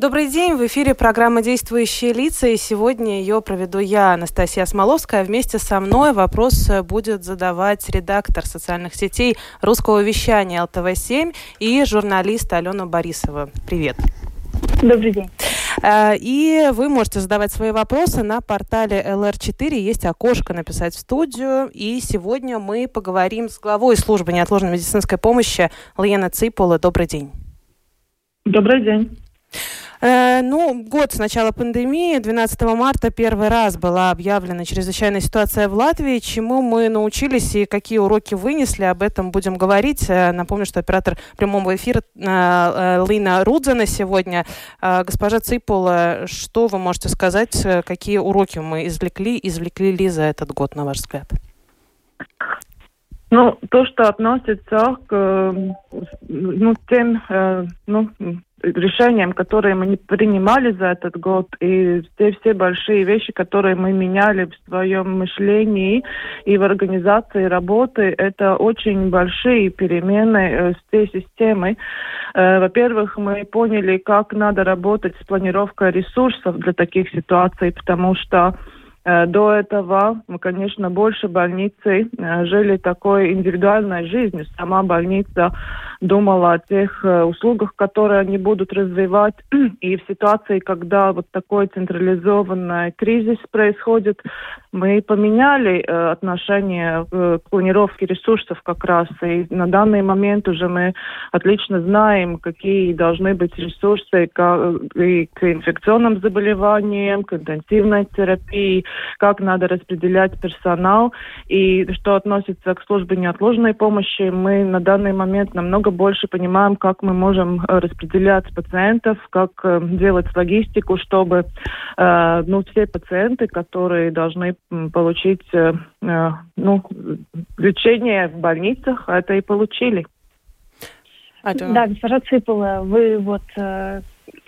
Добрый день, в эфире программа «Действующие лица», и сегодня ее проведу я, Анастасия Смоловская. Вместе со мной вопрос будет задавать редактор социальных сетей русского вещания ЛТВ-7 и журналист Алена Борисова. Привет. Добрый день. Э, и вы можете задавать свои вопросы на портале LR4. Есть окошко написать в студию. И сегодня мы поговорим с главой службы неотложной медицинской помощи Лена Ципула. Добрый день. Добрый день. Э, ну, год с начала пандемии, 12 марта первый раз была объявлена чрезвычайная ситуация в Латвии. Чему мы научились и какие уроки вынесли, об этом будем говорить. Э, напомню, что оператор прямого эфира э, Лина Рудзена сегодня. Госпожа Ципула, что вы можете сказать, какие уроки мы извлекли, извлекли ли за этот год, на ваш взгляд? Ну, то, что относится к ну, тем ну, решениям, которые мы не принимали за этот год, и те все большие вещи, которые мы меняли в своем мышлении и в организации работы, это очень большие перемены э, с той системой. Э, во-первых, мы поняли, как надо работать с планировкой ресурсов для таких ситуаций, потому что до этого мы, конечно, больше больницы э, жили такой индивидуальной жизнью. Сама больница думала о тех э, услугах, которые они будут развивать. И в ситуации, когда вот такой централизованный кризис происходит, мы поменяли отношение к планировке ресурсов как раз. И на данный момент уже мы отлично знаем, какие должны быть ресурсы к, и к инфекционным заболеваниям, к интенсивной терапии, как надо распределять персонал. И что относится к службе неотложной помощи, мы на данный момент намного больше понимаем, как мы можем э, распределять пациентов, как э, делать логистику, чтобы э, ну, все пациенты, которые должны получить ну, лечение в больницах, это и получили. Да, госпожа Цыпова, вы вот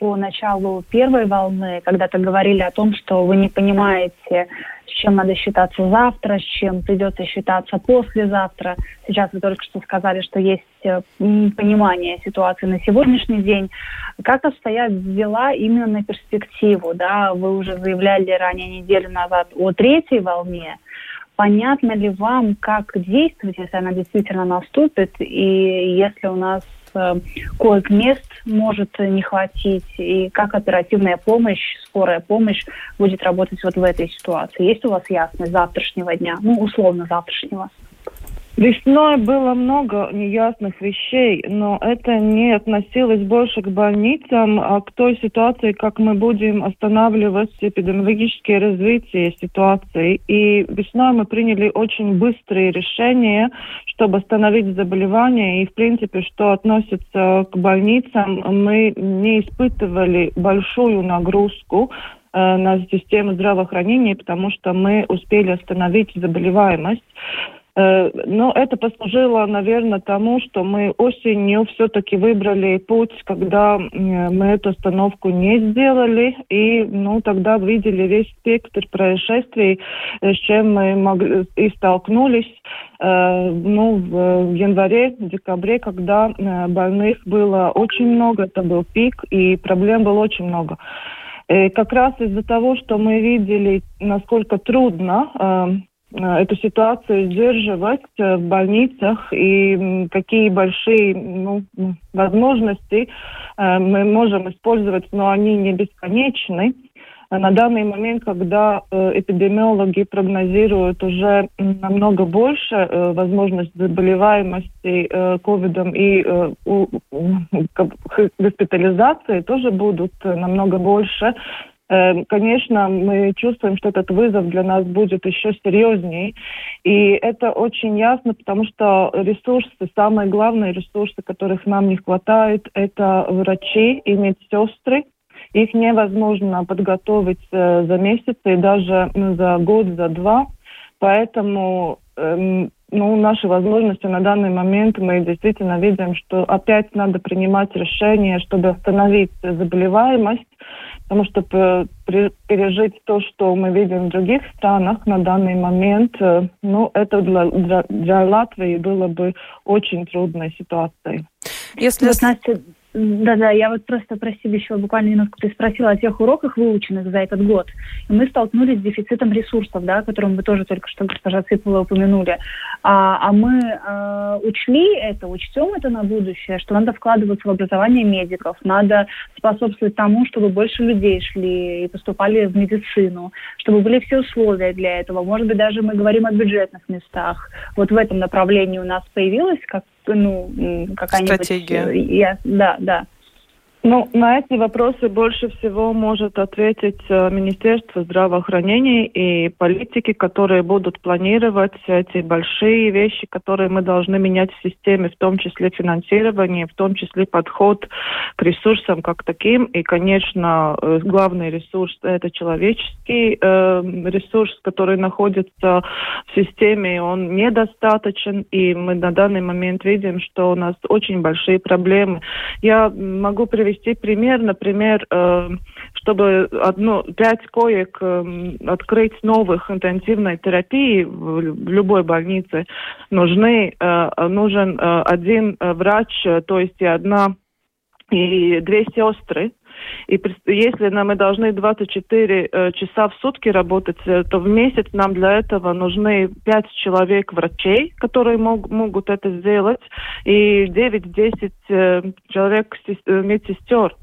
по началу первой волны когда-то говорили о том, что вы не понимаете, с чем надо считаться завтра, с чем придется считаться послезавтра. Сейчас вы только что сказали, что есть э, понимание ситуации на сегодняшний день. Как обстоят дела именно на перспективу? Да? Вы уже заявляли ранее неделю назад о третьей волне. Понятно ли вам, как действовать, если она действительно наступит, и если у нас коек мест может не хватить, и как оперативная помощь, скорая помощь будет работать вот в этой ситуации. Есть у вас ясность завтрашнего дня, ну, условно завтрашнего? Весной было много неясных вещей, но это не относилось больше к больницам, а к той ситуации, как мы будем останавливать эпидемиологическое развитие ситуации. И весной мы приняли очень быстрые решения, чтобы остановить заболевания. И, в принципе, что относится к больницам, мы не испытывали большую нагрузку э, на систему здравоохранения, потому что мы успели остановить заболеваемость. Э, но это послужило, наверное, тому, что мы осенью все-таки выбрали путь, когда мы эту остановку не сделали, и ну, тогда видели весь спектр происшествий, э, с чем мы могли, и столкнулись э, ну, в январе, декабре, когда больных было очень много, это был пик, и проблем было очень много. И как раз из-за того, что мы видели, насколько трудно эту ситуацию сдерживать э, в больницах и какие большие ну, возможности э, мы можем использовать, но они не бесконечны. На данный момент, когда эпидемиологи прогнозируют уже намного больше возможность заболеваемости ковидом и госпитализации тоже будут намного больше, конечно, мы чувствуем, что этот вызов для нас будет еще серьезнее. И это очень ясно, потому что ресурсы, самые главные ресурсы, которых нам не хватает, это врачи и медсестры. Их невозможно подготовить э, за месяц и даже за год, за два. Поэтому эм, ну, наши возможности на данный момент мы действительно видим, что опять надо принимать решения, чтобы остановить заболеваемость, потому что пережить то, что мы видим в других странах на данный момент, э, ну, это для, для, для Латвии было бы очень трудной ситуацией. Если... Вот, Настя, да-да, я вот просто, прости, еще буквально немножко ты спросила о тех уроках, выученных за этот год. И мы столкнулись с дефицитом ресурсов, да, о котором вы тоже только что, госпожа Цыпова, упомянули. А, а мы а, учли это, учтем это на будущее, что надо вкладываться в образование медиков, надо способствовать тому, чтобы больше людей шли и поступали в медицину, чтобы были все условия для этого. Может быть, даже мы говорим о бюджетных местах. Вот в этом направлении у нас появилась как ну, какая-нибудь... Стратегия. Я, да, да. Ну, на эти вопросы больше всего может ответить э, Министерство здравоохранения и политики, которые будут планировать эти большие вещи, которые мы должны менять в системе, в том числе финансирование, в том числе подход к ресурсам как таким. И, конечно, э, главный ресурс – это человеческий э, ресурс, который находится в системе, он недостаточен, и мы на данный момент видим, что у нас очень большие проблемы. Я могу привести привести пример, например, э, чтобы одно, пять коек э, открыть новых интенсивной терапии в, любой больнице, нужны, э, нужен один врач, то есть и одна и две сестры, и если нам мы должны 24 э, часа в сутки работать, э, то в месяц нам для этого нужны 5 человек врачей, которые мог, могут это сделать, и 9-10 э, человек медсестер.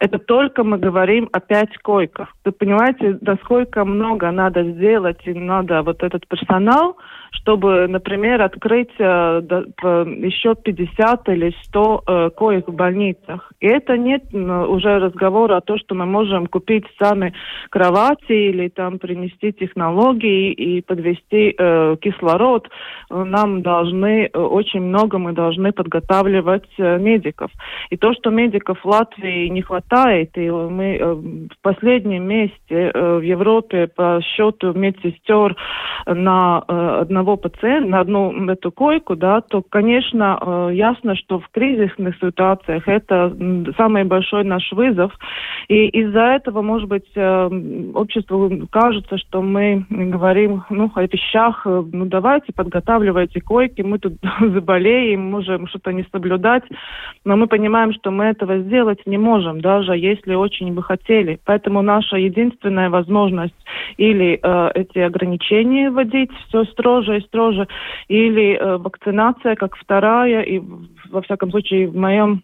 Это только мы говорим о пять койках. Вы понимаете, насколько много надо сделать, и надо вот этот персонал, чтобы, например, открыть э, еще 50 или 100 э, коек в больницах. И это нет уже разговора о том, что мы можем купить сами кровати или там принести технологии и подвести э, кислород. Нам должны э, очень много, мы должны подготавливать э, медиков. И то, что медиков в Латвии не хватает, и мы э, в последнем месте э, в Европе по счету медсестер на э, одного одного пациента, на одну эту койку, да, то, конечно, э, ясно, что в кризисных ситуациях это самый большой наш вызов. И из-за этого, может быть, э, обществу кажется, что мы говорим ну, о вещах, э, ну давайте подготавливайте койки, мы тут заболеем, можем что-то не соблюдать, но мы понимаем, что мы этого сделать не можем, даже если очень бы хотели. Поэтому наша единственная возможность или э, эти ограничения вводить все строже, строже строже, или э, вакцинация как вторая, и во всяком случае в моем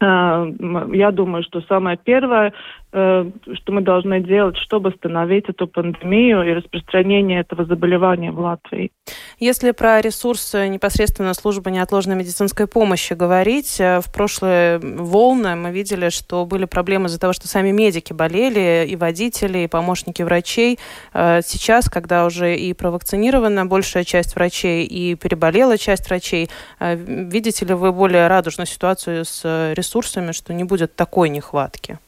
э, я думаю, что самое первое что мы должны делать, чтобы остановить эту пандемию и распространение этого заболевания в Латвии. Если про ресурсы непосредственно службы неотложной медицинской помощи говорить, э, в прошлые волны мы видели, что были проблемы из-за того, что сами медики болели, и водители, и помощники врачей. Э, сейчас, когда уже и провакцинирована большая часть врачей, и переболела часть врачей, видите ли вы более радужную ситуацию с ресурсами, что не будет такой нехватки?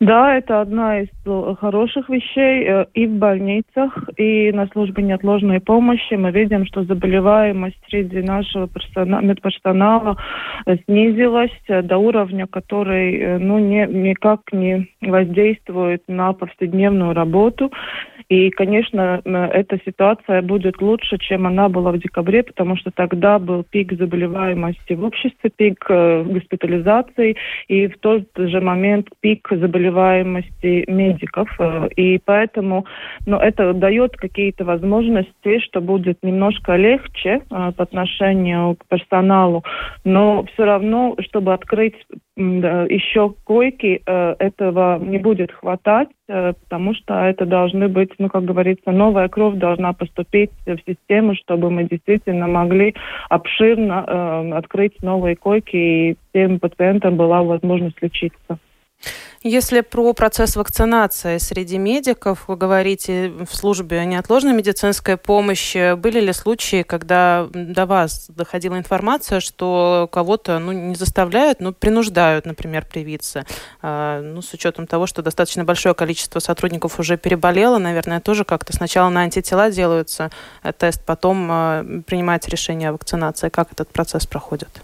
Да, это одна из э, хороших вещей. Э, и в больницах, и на службе неотложной помощи мы видим, что заболеваемость среди нашего персонала, медперсонала э, снизилась до уровня, который ну, не, никак не воздействует на повседневную работу. И, конечно, эта ситуация будет лучше, чем она была в декабре, потому что тогда был пик заболеваемости в обществе, пик госпитализации, и в тот же момент пик заболеваемости медиков. Э, и поэтому ну, это дает какие-то возможности, что будет немножко легче э, по отношению к персоналу, но все равно, чтобы открыть еще койки, э, этого не будет хватать, потому что это должны быть, ну, как говорится, новая кровь должна поступить в систему, чтобы мы действительно могли обширно э, открыть новые койки, и всем пациентам была возможность лечиться. Если про процесс вакцинации среди медиков, вы говорите в службе неотложной медицинской помощи, были ли случаи, когда до вас доходила информация, что кого-то ну, не заставляют, но принуждают, например, привиться? А, ну, с учетом того, что достаточно большое количество сотрудников уже переболело, наверное, тоже как-то сначала на антитела делаются э, тест, потом а, принимается решение о вакцинации. Как этот процесс проходит?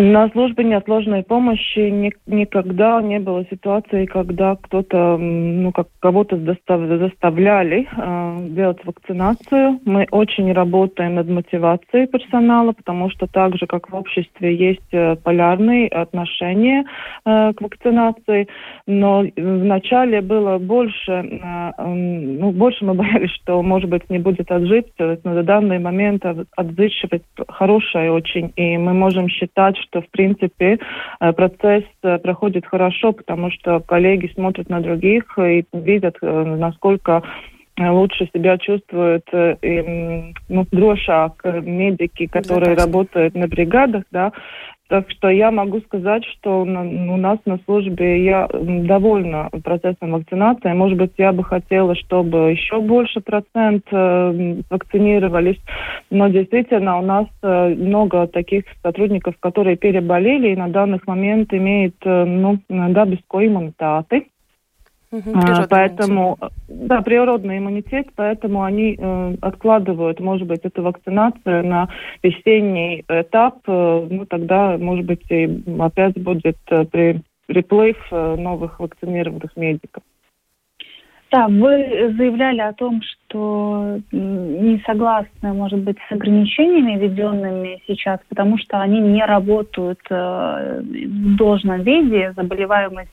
На службе неотложной помощи ни, никогда не было ситуации, когда кто-то, ну, как кого-то достав, заставляли э, делать вакцинацию. Мы очень работаем над мотивацией персонала, потому что так же, как в обществе, есть э, полярные отношения э, к вакцинации. Но вначале было больше, э, ну, больше мы боялись, что, может быть, не будет отживчивость, но на данный момент отзывчивость хорошая очень, и мы можем считать, что, в принципе, э, процесс э, проходит хорошо, потому что коллеги смотрят на других и видят, э, насколько лучше себя чувствуют ну, дрошак медики, которые работают на бригадах, да, так что я могу сказать, что у нас на службе я довольна процессом вакцинации. Может быть, я бы хотела, чтобы еще больше процент э, вакцинировались. Но действительно у нас э, много таких сотрудников, которые переболели и на данный момент имеют э, ну, да, иммунитаты. Угу, поэтому, иммунитет. да, природный иммунитет, поэтому они э, откладывают, может быть, эту вакцинацию на весенний этап, э, ну тогда, может быть, и опять будет э, при, приплыв э, новых вакцинированных медиков. Да, вы заявляли о том, что не согласны, может быть, с ограничениями, введенными сейчас, потому что они не работают э, в должном виде, заболеваемость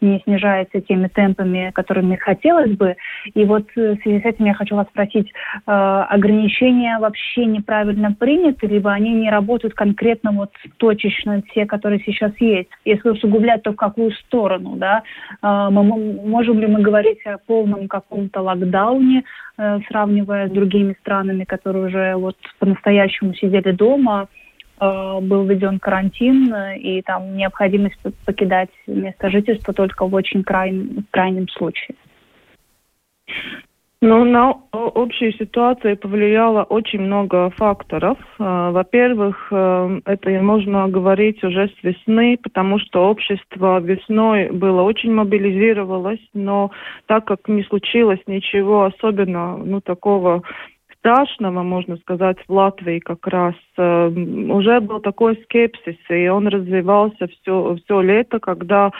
не снижается теми темпами, которыми хотелось бы. И вот э, в связи с этим я хочу вас спросить, э, ограничения вообще неправильно приняты, либо они не работают конкретно вот точечно те, которые сейчас есть? Если усугублять, то в какую сторону, да? Мы, можем ли мы говорить о полном каком-то локдауне, сравнивая с другими странами, которые уже вот по-настоящему сидели дома, Э, был введен карантин, и там необходимость покидать место жительства только в очень крайнем, крайнем случае. Ну, на общую ситуацию повлияло очень много факторов. Э, во-первых, э, это можно говорить уже с весны, потому что общество весной было очень мобилизировалось, но так как не случилось ничего особенно, ну, такого страшного, можно сказать, в Латвии как раз уже был такой скепсис, и он развивался все, все лето, когда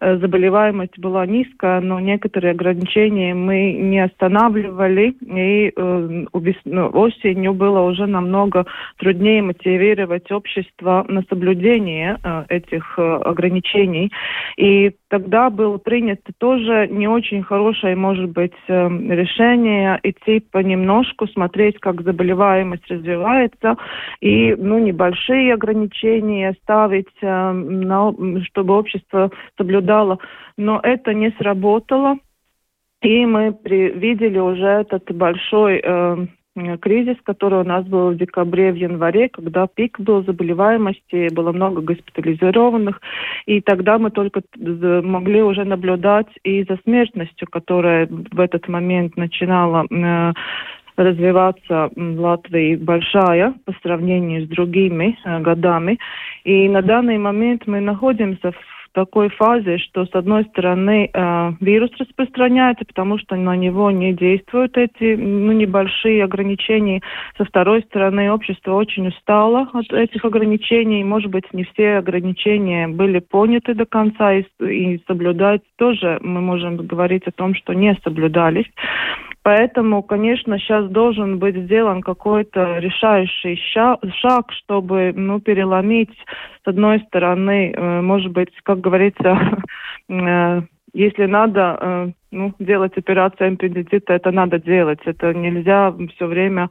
э, заболеваемость была низкая, но некоторые ограничения мы не останавливали, и э, ну, осенью было уже намного труднее мотивировать общество на соблюдение э, этих э, ограничений. И тогда было принято тоже не очень хорошее, может быть, э, решение идти понемножку, смотреть, как заболеваемость развивается, и ну, небольшие ограничения ставить, э, чтобы общество соблюдало. Но это не сработало. И мы видели уже этот большой Э, кризис, который у нас был в декабре, в январе, когда пик был заболеваемости, было много госпитализированных, и тогда мы только могли уже наблюдать и за смертностью, которая в этот момент начинала э, развиваться в Латвии большая по сравнению с другими э, годами. И на данный момент мы находимся в такой фазе, что с одной стороны э, вирус распространяется, потому что на него не действуют эти ну, небольшие ограничения. Со второй стороны общество очень устало от этих ограничений. Может быть, не все ограничения были поняты до конца и, и соблюдать тоже мы можем говорить о том, что не соблюдались. Поэтому, конечно, сейчас должен быть сделан какой-то решающий шаг, чтобы ну, переломить, с одной стороны, э, может быть, как говорится, э, если надо э, ну, делать операцию аппендицита, это надо делать. Это нельзя все время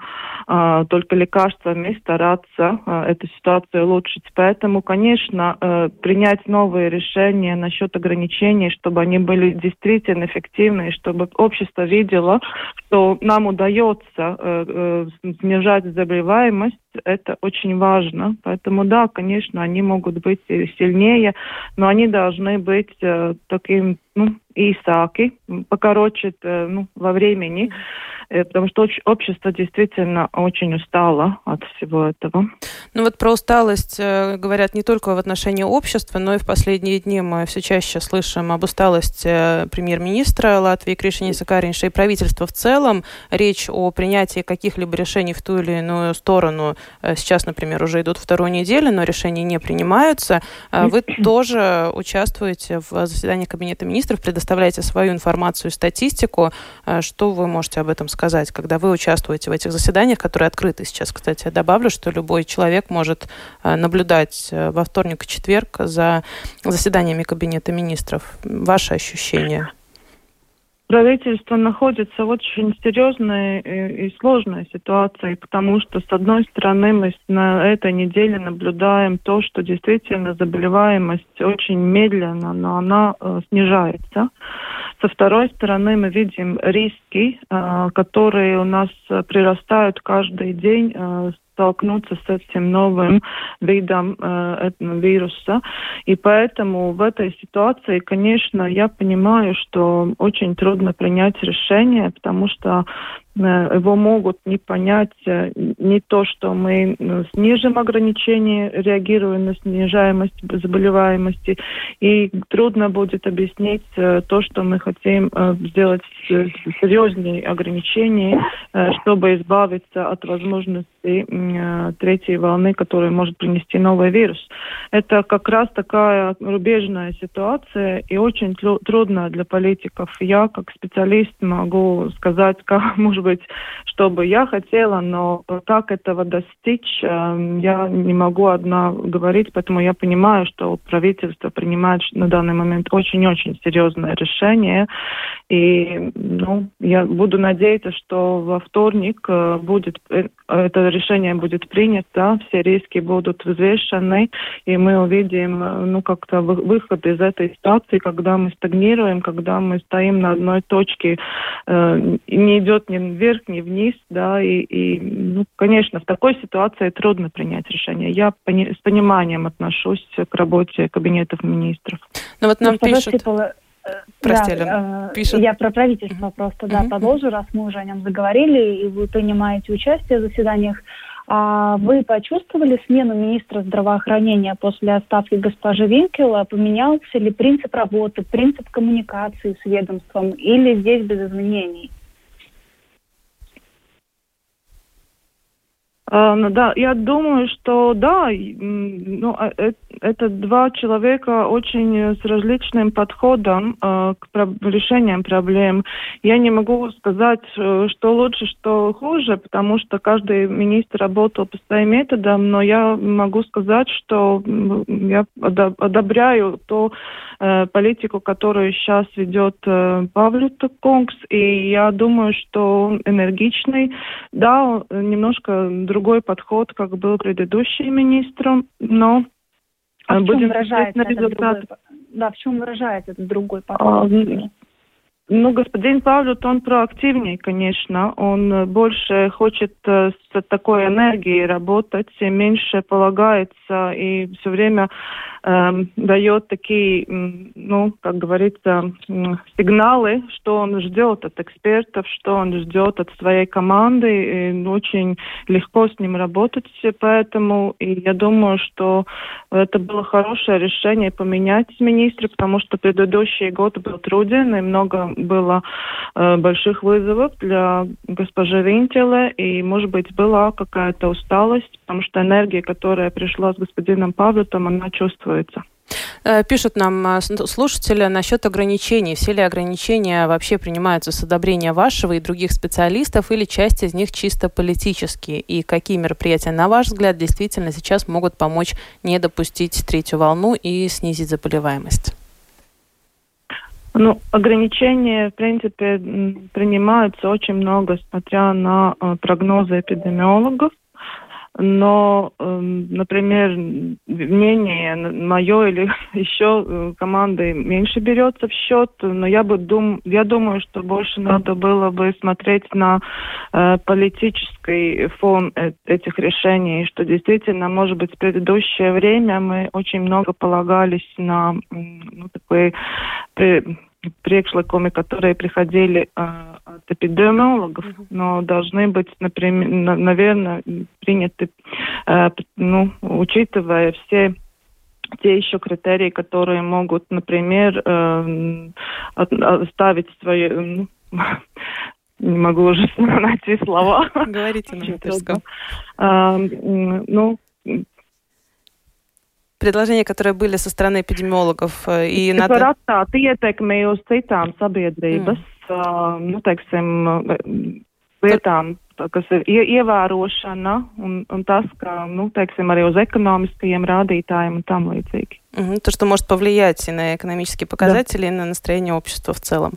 э, только лекарствами стараться э, эту ситуацию улучшить. Поэтому, конечно, э, принять новые решения насчет ограничений, чтобы они были действительно эффективны, чтобы общество видело, что нам удается э, э, снижать заболеваемость, это очень важно. Поэтому, да, конечно, они могут быть сильнее, но они должны быть э, таким ну, īsāki, покороче ну, во времени, потому что общество действительно очень устало от всего этого. Ну вот про усталость э, говорят не только в отношении общества, но и в последние дни мы все чаще слышим об усталости э, премьер-министра Латвии Кришиниса Каринша и правительства в целом. Речь о принятии каких-либо решений в ту или иную сторону э, сейчас, например, уже идут вторую неделю, но решения не принимаются. Вы тоже участвуете в заседании Кабинета министров, предоставляете свою информацию и статистику. Что вы можете об этом сказать, когда вы участвуете в этих заседаниях, которые открыты сейчас, кстати, я добавлю, что любой человек человек может э, наблюдать э, во вторник и четверг за заседаниями Кабинета министров. Ваши ощущения? Правительство находится в очень серьезной и сложной ситуации, потому что, с одной стороны, мы на этой неделе наблюдаем то, что действительно заболеваемость очень медленно, но она э, снижается. Со второй стороны, мы видим риски, э, которые у нас прирастают каждый день э, столкнуться с этим новым видом э, вируса. И поэтому в этой ситуации, конечно, я понимаю, что очень трудно принять решение, потому что его могут не понять э, не то, что мы э, снижим ограничения, реагируя на снижаемость заболеваемости, и трудно будет объяснить то, что мы хотим сделать серьезнее ограничения, чтобы избавиться от возможности третьей волны, которая может принести новый вирус. Это как раз такая рубежная ситуация и очень трудно для политиков. Я как специалист могу сказать, как может может быть, что бы я хотела, но как этого достичь, эм, я не могу одна говорить, поэтому я понимаю, что правительство принимает на данный момент очень-очень серьезное решение, и ну, я буду надеяться, что во вторник э, будет э, это решение будет принято, все риски будут взвешены, и мы увидим э, ну, как-то выход из этой ситуации, когда мы стагнируем, когда мы стоим на одной точке, э, не идет ни вверх, ни вниз, да, и, и ну, конечно, в такой ситуации трудно принять решение. Я пони- с пониманием отношусь к работе кабинетов министров. Ну вот нам пишут... Прости, да, э, пишет. Я про правительство mm-hmm. просто, да, mm-hmm. продолжу, раз мы уже о нем заговорили, и вы принимаете участие в заседаниях. А вы почувствовали смену министра здравоохранения после отставки госпожи Винкела? Поменялся ли принцип работы, принцип коммуникации с ведомством, или здесь без изменений? Uh, ну, да, я думаю, что да, ну, это, это два человека очень с различным подходом uh, к про- решениям проблем. Я не могу сказать, э, что лучше, что хуже, потому что каждый министр работал по своим методам, но я могу сказать, что я одобряю ту политику, которую сейчас ведет Павлю Кунгс, и я думаю, что он энергичный, да, немножко другой другой подход, как был предыдущий министром, но а в будем выражается на результат. Другой, да, в чем выражается этот другой подход? А, ну, господин Павлют, он проактивнее, конечно. Он больше хочет э, с такой энергией работать, меньше полагается и все время э, дает такие, ну, как говорится, сигналы, что он ждет от экспертов, что он ждет от своей команды. И очень легко с ним работать, поэтому и я думаю, что это было хорошее решение поменять министра, потому что предыдущий год был труден и много было э, больших вызовов для госпожи Винтеле, и, может быть, была какая-то усталость, потому что энергия, которая пришла с господином Павлетом, она чувствуется. Э, пишут нам э, слушатели насчет ограничений. Все ли ограничения вообще принимаются с одобрения вашего и других специалистов, или часть из них чисто политические? И какие мероприятия, на ваш взгляд, действительно сейчас могут помочь не допустить третью волну и снизить заболеваемость? Ну, ограничения, в принципе, принимаются очень много, смотря на э, прогнозы эпидемиологов но, эм, например, мнение мое или еще э, команды меньше берется в счет, но я бы дум, я думаю, что больше надо было бы смотреть на э, политический фон э, этих решений, что действительно, может быть, в предыдущее время мы очень много полагались на ну, такой приekšlikumi, которые приходили э, от эпидемиологов, mm-hmm. но должны быть, например, на, наверное, приняты, э, ну, учитывая все те еще критерии, которые могут, например, э, оставить свои... Ну, не могу уже найти слова. Говорите на латышском. Ну, предложения, которые были со стороны эпидемиологов. Э, и надо... var atstāt ietekmi uz citām sabiedrības, mm. nu, teiksim, lietām, kas ir ievērošana un, un tas, ka, nu, teiksim, arī uz ekonomiskajiem rādītājiem un tam līdzīgi. То, что может повлиять и на экономические показатели, да. и на настроение общества в целом.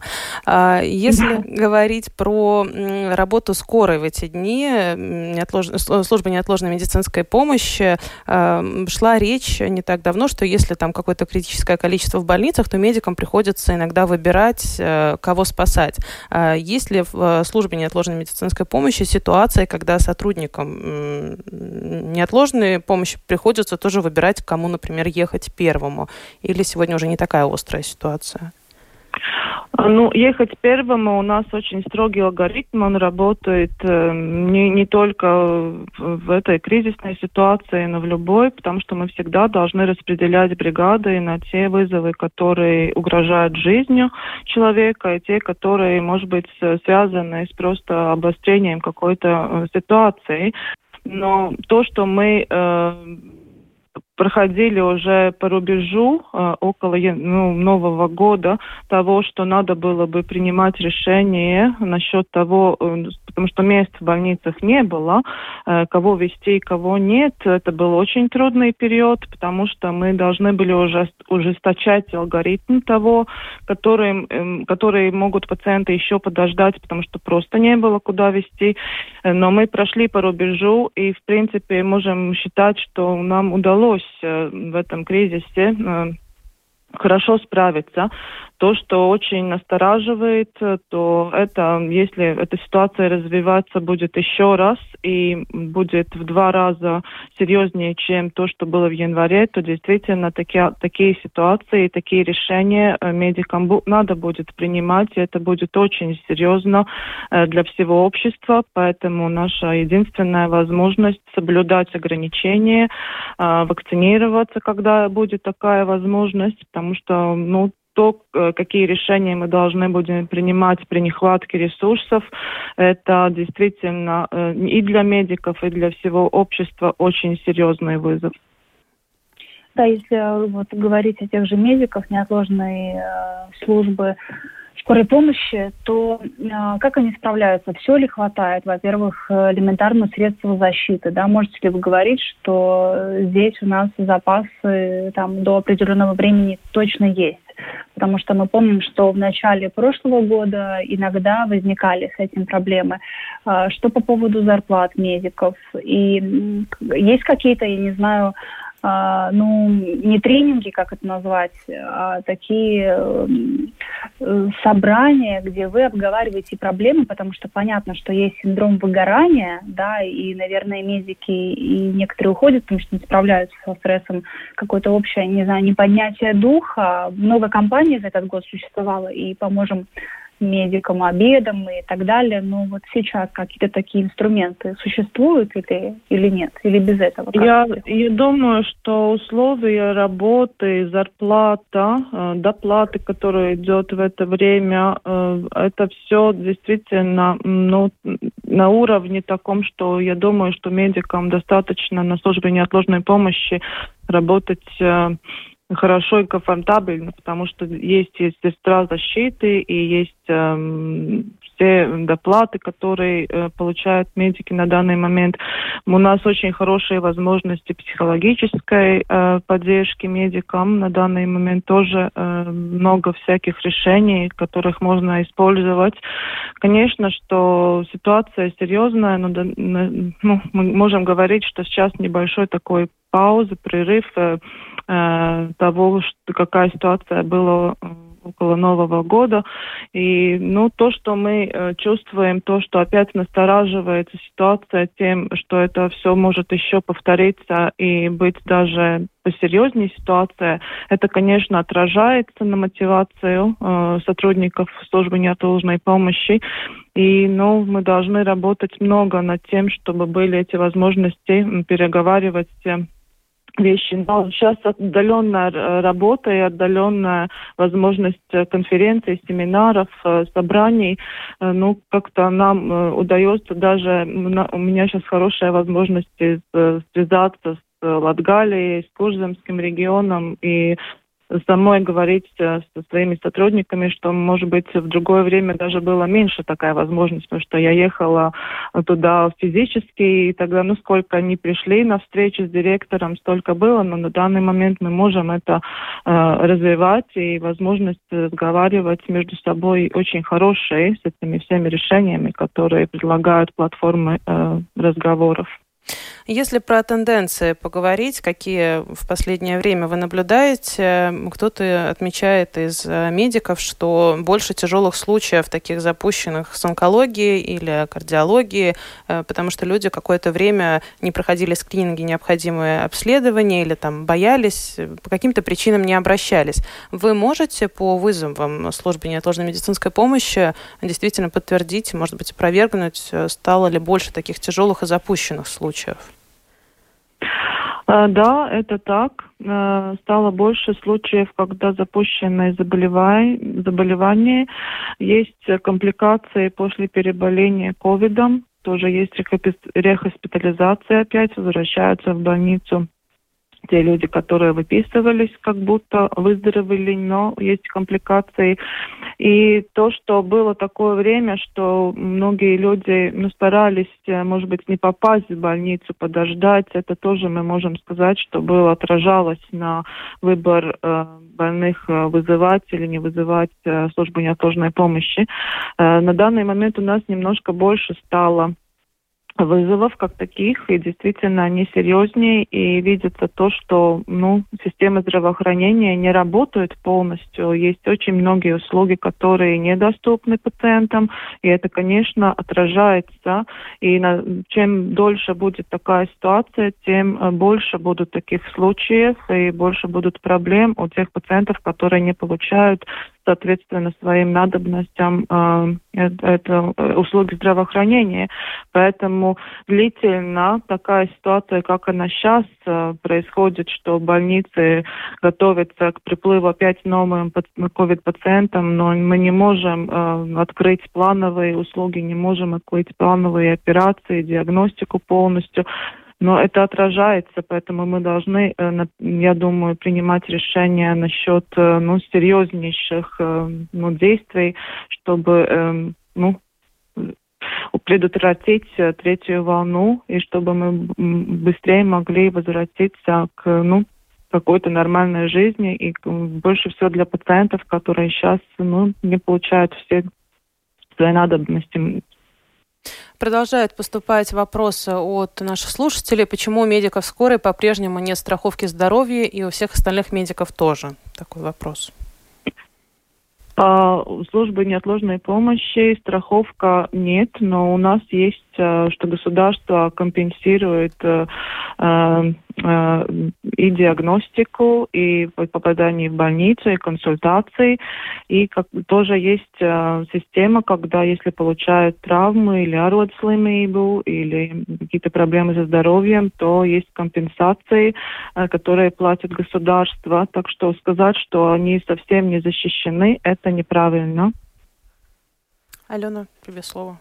А если говорить про работу скорой в эти дни, неотлож... службы неотложной медицинской помощи, шла речь не так давно, что если там какое-то критическое количество в больницах, то медикам приходится иногда выбирать, э, кого спасать. А есть ли в службе неотложной медицинской помощи ситуация, когда сотрудникам неотложной помощи приходится тоже выбирать, кому, например, ехать первому? Или сегодня уже не такая острая ситуация? Ну, ехать первому у нас очень строгий алгоритм, он работает э, не, не только в этой кризисной ситуации, но в любой, потому что мы всегда должны распределять бригады на те вызовы, которые угрожают жизнью человека, и те, которые, может быть, связаны с просто обострением какой-то э, ситуации. Но то, что мы э, проходили уже по рубежу э, около ну, Нового года того, что надо было бы принимать решение насчет того, э, потому что мест в больницах не было, э, кого вести и кого нет. Это был очень трудный период, потому что мы должны были уже ужесточать алгоритм того, которые, э, которые могут пациенты еще подождать, потому что просто не было куда вести. Э, но мы прошли по рубежу и, в принципе, можем считать, что нам удалось Э, в этом кризисе э, хорошо справиться. То, что очень настораживает, то это, если эта ситуация развиваться будет еще раз и будет в два раза серьезнее, чем то, что было в январе, то действительно такие, такие ситуации, такие решения э, медикам надо будет принимать, и это будет очень серьезно э, для всего общества, поэтому наша единственная возможность соблюдать ограничения, э, вакцинироваться, когда будет такая возможность, потому что ну, то, э, какие решения мы должны будем принимать при нехватке ресурсов, это действительно э, и для медиков, и для всего общества очень серьезный вызов. Да, если э, вот говорить о тех же медиках, неотложной э, службы скорой помощи, то э, как они справляются? Все ли хватает? Во-первых, элементарно средства защиты. Да? Можете ли вы говорить, что здесь у нас запасы там, до определенного времени точно есть? Потому что мы помним, что в начале прошлого года иногда возникали с этим проблемы. Э, что по поводу зарплат медиков? И есть какие-то, я не знаю, ну, не тренинги, как это назвать, а такие э, собрания, где вы обговариваете проблемы, потому что понятно, что есть синдром выгорания, да, и, наверное, медики и некоторые уходят, потому что не справляются со стрессом, какое-то общее, не знаю, неподнятие духа. Много компаний за этот год существовало, и поможем медикам, обедам и так далее. Но вот сейчас какие-то такие инструменты существуют или, или нет? Или без этого? Я, я думаю, что условия работы, зарплата, э, доплаты, которые идет в это время, э, это все действительно ну, на уровне таком, что я думаю, что медикам достаточно на службе неотложной помощи работать э, хорошо и комфортабельно, потому что есть, есть сестра защиты и есть эм, все доплаты, которые э, получают медики на данный момент. У нас очень хорошие возможности психологической э, поддержки медикам на данный момент тоже э, много всяких решений, которых можно использовать. Конечно, что ситуация серьезная, но ну, мы можем говорить, что сейчас небольшой такой паузы, прерыв э, того, что, какая ситуация была э, около Нового года. И ну, то, что мы э, чувствуем, то, что опять настораживается ситуация тем, что это все может еще повториться и быть даже посерьезнее ситуация, это, конечно, отражается на мотивацию э, сотрудников службы неотложной помощи. И ну, мы должны работать много над тем, чтобы были эти возможности переговаривать вещи. Но сейчас отдаленная работа и отдаленная возможность конференций, семинаров, э, собраний, э, ну, как-то нам э, удается даже, у меня сейчас хорошая возможность связаться с Латгалией, с Курземским регионом и самой говорить э, со своими сотрудниками, что, может быть, в другое время даже было меньше такая возможность, потому что я ехала туда физически, и тогда, ну, сколько они пришли на встречу с директором, столько было, но на данный момент мы можем это э, развивать, и возможность разговаривать между собой очень хорошие с этими всеми решениями, которые предлагают платформы э, разговоров. Если про тенденции поговорить, какие в последнее время вы наблюдаете, кто-то отмечает из э, медиков, что больше тяжелых случаев, таких запущенных с онкологией или кардиологией, э, потому что люди какое-то время не проходили скрининги, необходимые обследования или там боялись, по каким-то причинам не обращались. Вы можете по вызовам службы неотложной медицинской помощи действительно подтвердить, может быть, опровергнуть, э, стало ли больше таких тяжелых и запущенных случаев? А, да, это так. А, стало больше случаев, когда запущенные заболевания. Есть компликации после переболения ковидом. Тоже есть рехоспитализация опять, возвращаются в больницу те люди, которые выписывались, как будто выздоровели, но есть компликации. И то, что было такое время, что многие люди ну, старались, э, может быть, не попасть в больницу, подождать, это тоже мы можем сказать, что было отражалось на выбор э, больных э, вызывать или не вызывать службу неотложной помощи. На данный момент у нас немножко больше стало вызовов как таких, и действительно они серьезнее, и видится то, что ну, система здравоохранения не работает полностью. Есть очень многие услуги, которые недоступны пациентам, и это, конечно, отражается. И на, чем дольше будет такая ситуация, тем э, больше будут таких случаев, и больше будут проблем у тех пациентов, которые не получают соответственно своим надобностям э, это услуги здравоохранения. Поэтому длительно такая ситуация, как она сейчас э, происходит, что больницы готовятся к приплыву опять новым ковид-пациентам, но мы не можем э, открыть плановые услуги, не можем открыть плановые операции, диагностику полностью но это отражается, поэтому мы должны, э, я думаю, принимать решения насчет э, ну, серьезнейших э, ну, действий, чтобы эм, ну, предотвратить третью волну и чтобы мы быстрее могли возвратиться к ну, какой-то нормальной жизни и больше всего для пациентов, которые сейчас ну, не получают все свои надобности Продолжают поступать вопросы от наших слушателей, почему у медиков скорой по-прежнему нет страховки здоровья и у всех остальных медиков тоже. Такой вопрос. По службе неотложной помощи страховка нет, но у нас есть, что государство компенсирует э, э, и диагностику, и попадание в больницу, и консультации. И как, тоже есть система, когда если получают травмы или ародслимību, или какие-то проблемы со здоровьем, то есть компенсации, которые платит государство. Так что сказать, что они совсем не защищены, это неправильно. Алена, тебе слово.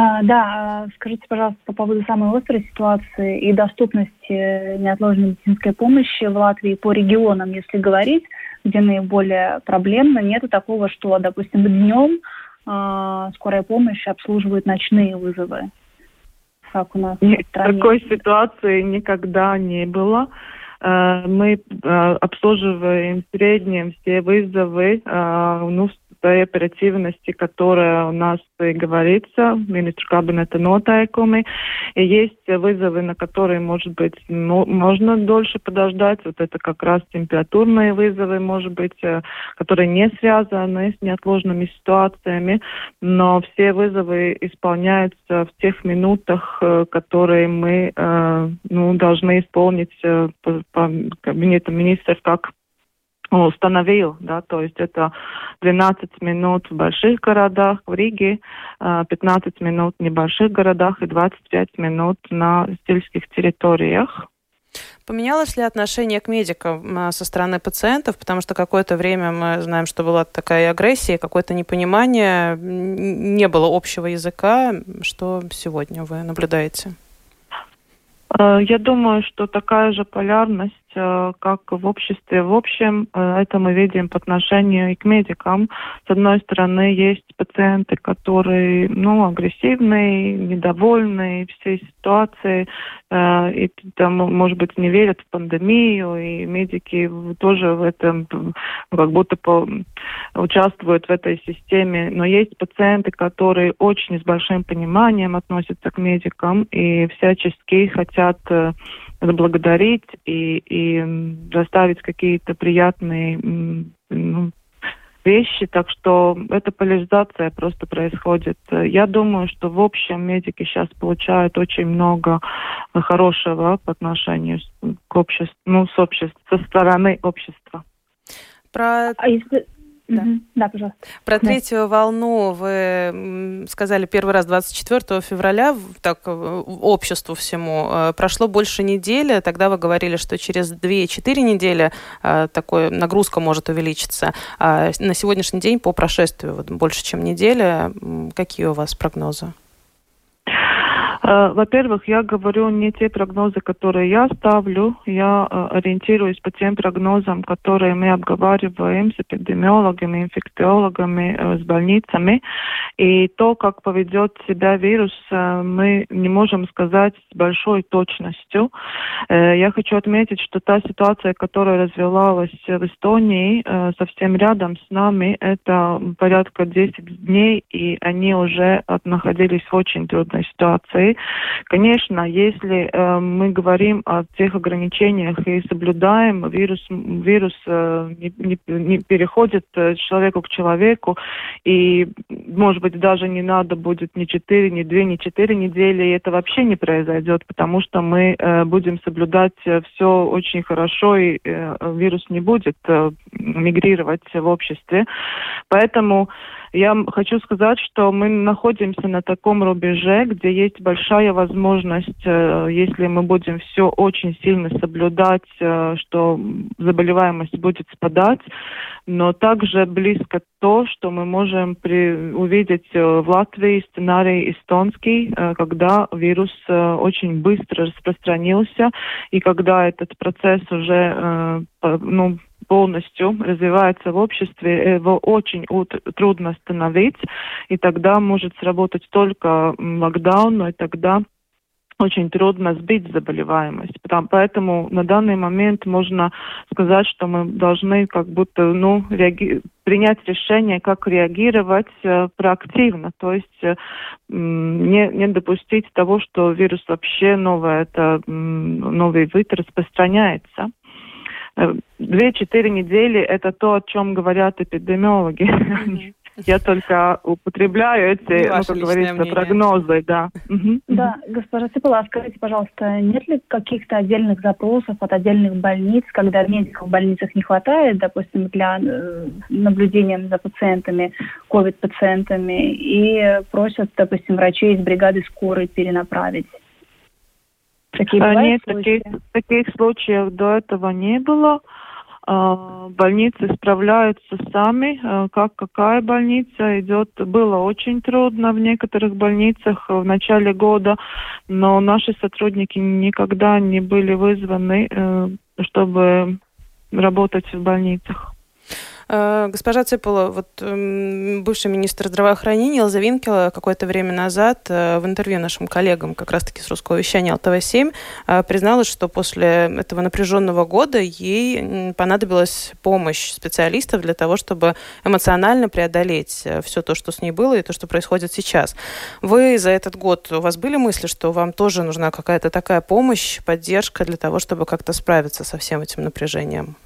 А, да, а, скажите, пожалуйста, по поводу самой острой ситуации и доступности неотложной медицинской помощи в Латвии по регионам, если говорить, где наиболее проблемно, нету такого, что, допустим, днем э, скорая помощь обслуживает ночные вызовы? Как у нас Нет, Такой ситуации никогда не было. Э, мы э, обслуживаем в среднем все вызовы э, ну, той оперативности, которая у нас и говорится, министру кабинета нотайками. И есть вызовы, на которые, может быть, ну, можно дольше подождать. Вот это как раз температурные вызовы, может быть, э, которые не связаны с неотложными ситуациями. Но все вызовы исполняются в тех минутах, э, которые мы э, ну, должны исполнить по, по кабинету министров как установил, да, то есть это 12 минут в больших городах, в Риге, 15 минут в небольших городах и 25 минут на сельских территориях. Поменялось ли отношение к медикам со стороны пациентов? Потому что какое-то время мы знаем, что была такая агрессия, какое-то непонимание, не было общего языка. Что сегодня вы наблюдаете? Э, я думаю, что такая же полярность как в обществе. В общем, э, это мы видим по отношению и к медикам. С одной стороны, есть пациенты, которые ну, агрессивные, недовольные всей ситуацией, э, и там, может быть, не верят в пандемию, и медики тоже в этом как будто по, участвуют в этой системе. Но есть пациенты, которые очень с большим пониманием относятся к медикам и всячески хотят благодарить и доставить какие-то приятные ну, вещи, так что эта поляризация просто происходит. Я думаю, что в общем медики сейчас получают очень много хорошего по отношению к обществу, ну, с обществом, со стороны общества. Про... А если да. Да, пожалуйста. Про да. третью волну вы сказали первый раз 24 февраля, так, э, обществу всему. Э, прошло больше недели, тогда вы говорили, что через 2-4 недели э, такой нагрузка может увеличиться. А на сегодняшний день по прошествию вот, больше, чем неделя, какие у вас прогнозы? Э, во-первых, я говорю не те прогнозы, которые я ставлю, я э, ориентируюсь по тем прогнозам, которые мы обговариваем с эпидемиологами, инфекциологами, э, с больницами. И то, как поведет себя вирус, мы не можем сказать с большой точностью. Я хочу отметить, что та ситуация, которая развивалась в Эстонии, совсем рядом с нами, это порядка 10 дней, и они уже находились в очень трудной ситуации. Конечно, если э, мы говорим о тех ограничениях и соблюдаем, вирус, вирус э, не, не, не переходит э, человеку к человеку, и, может быть, даже не надо будет ни 4, ни 2, ни 4 недели, и это вообще не произойдет, потому что мы э, будем соблюдать э, все очень хорошо, и э, вирус не будет э, мигрировать в обществе. Поэтому я хочу сказать, что мы находимся на таком рубеже, где есть большая возможность, э, если мы будем все очень сильно соблюдать, э, что заболеваемость будет спадать, но также близко то, что мы можем при, увидеть э, в Латвии сценарий эстонский, когда вирус очень быстро распространился, и когда этот процесс уже ну, полностью развивается в обществе, его очень трудно остановить, и тогда может сработать только локдаун, но и тогда очень трудно сбить заболеваемость. Поэтому на данный момент можно сказать, что мы должны как будто ну, реаги- принять решение, как реагировать э, проактивно, то есть э, не, не допустить того, что вирус вообще новый, это новый вид распространяется. Две-четыре недели – это то, о чем говорят эпидемиологи. Я только употребляю эти, ну, как говорится, мнение. прогнозы, да. Да, госпожа Цыпала, скажите, пожалуйста, нет ли каких-то отдельных запросов от отдельных больниц, когда медиков в больницах не хватает, допустим, для э, наблюдения за пациентами, ковид-пациентами, и просят, допустим, врачей из бригады скорой перенаправить? Такие а, Нет, случаи? таких, таких случаев до этого не было. А, больницы справляются сами, а, как какая больница идет. Было очень трудно в некоторых больницах в начале года, но наши сотрудники никогда не были вызваны, э, чтобы работать в больницах. Э, госпожа Цыпова, вот эм, бывший министр здравоохранения Элза Винкела какое-то время назад э, в интервью нашим коллегам как раз-таки с русского вещания ЛТВ-7 э, призналась, что после этого напряженного года ей понадобилась помощь специалистов для того, чтобы эмоционально преодолеть все то, что с ней было и то, что происходит сейчас. Вы за этот год, у вас были мысли, что вам тоже нужна какая-то такая помощь, поддержка для того, чтобы как-то справиться со всем этим напряжением?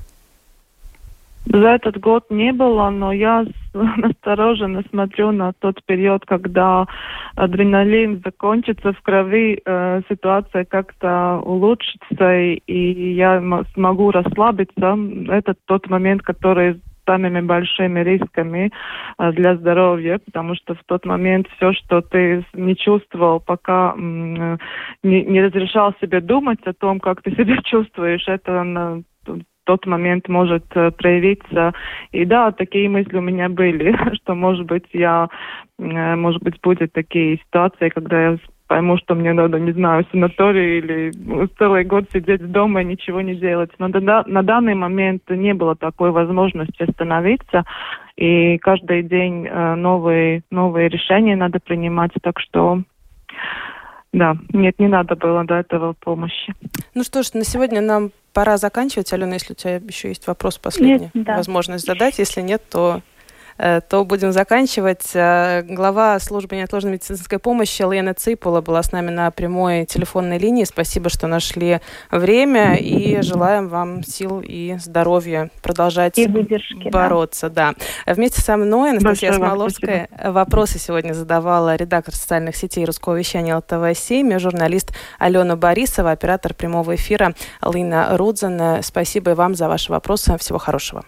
За этот год не было, но я настороженно смотрю на тот период, когда адреналин закончится в крови, э, ситуация как-то улучшится, и я смогу расслабиться. Это тот момент, который самыми большими рисками э, для здоровья, потому что в тот момент все, что ты не чувствовал, пока не, не разрешал себе думать о том, как ты себя чувствуешь, это тот момент может э, проявиться. И да, такие мысли у меня были, что, может быть, я, э, может быть, будет такие ситуации, когда я пойму, что мне надо, не знаю, санаторий или целый год сидеть дома и ничего не делать. Но на данный момент не было такой возможности остановиться, и каждый день э, новые, новые решения надо принимать, так что да, нет, не надо было до этого помощи. Ну что ж, на сегодня нам пора заканчивать. Алена, если у тебя еще есть вопрос последний, нет, да. возможность задать. Если нет, то то будем заканчивать. Э, глава службы неотложной медицинской помощи Лена Ципула была с нами на прямой телефонной линии. Спасибо, что нашли время и желаем вам сил и здоровья продолжать и выдержки, бороться. Да. да. Вместе со мной Анастасия Большое Смоловская вопросы сегодня задавала редактор социальных сетей русского вещания ЛТВ-7, журналист Алена Борисова, оператор прямого эфира Лина Рудзен. Спасибо и вам за ваши вопросы. Всего хорошего.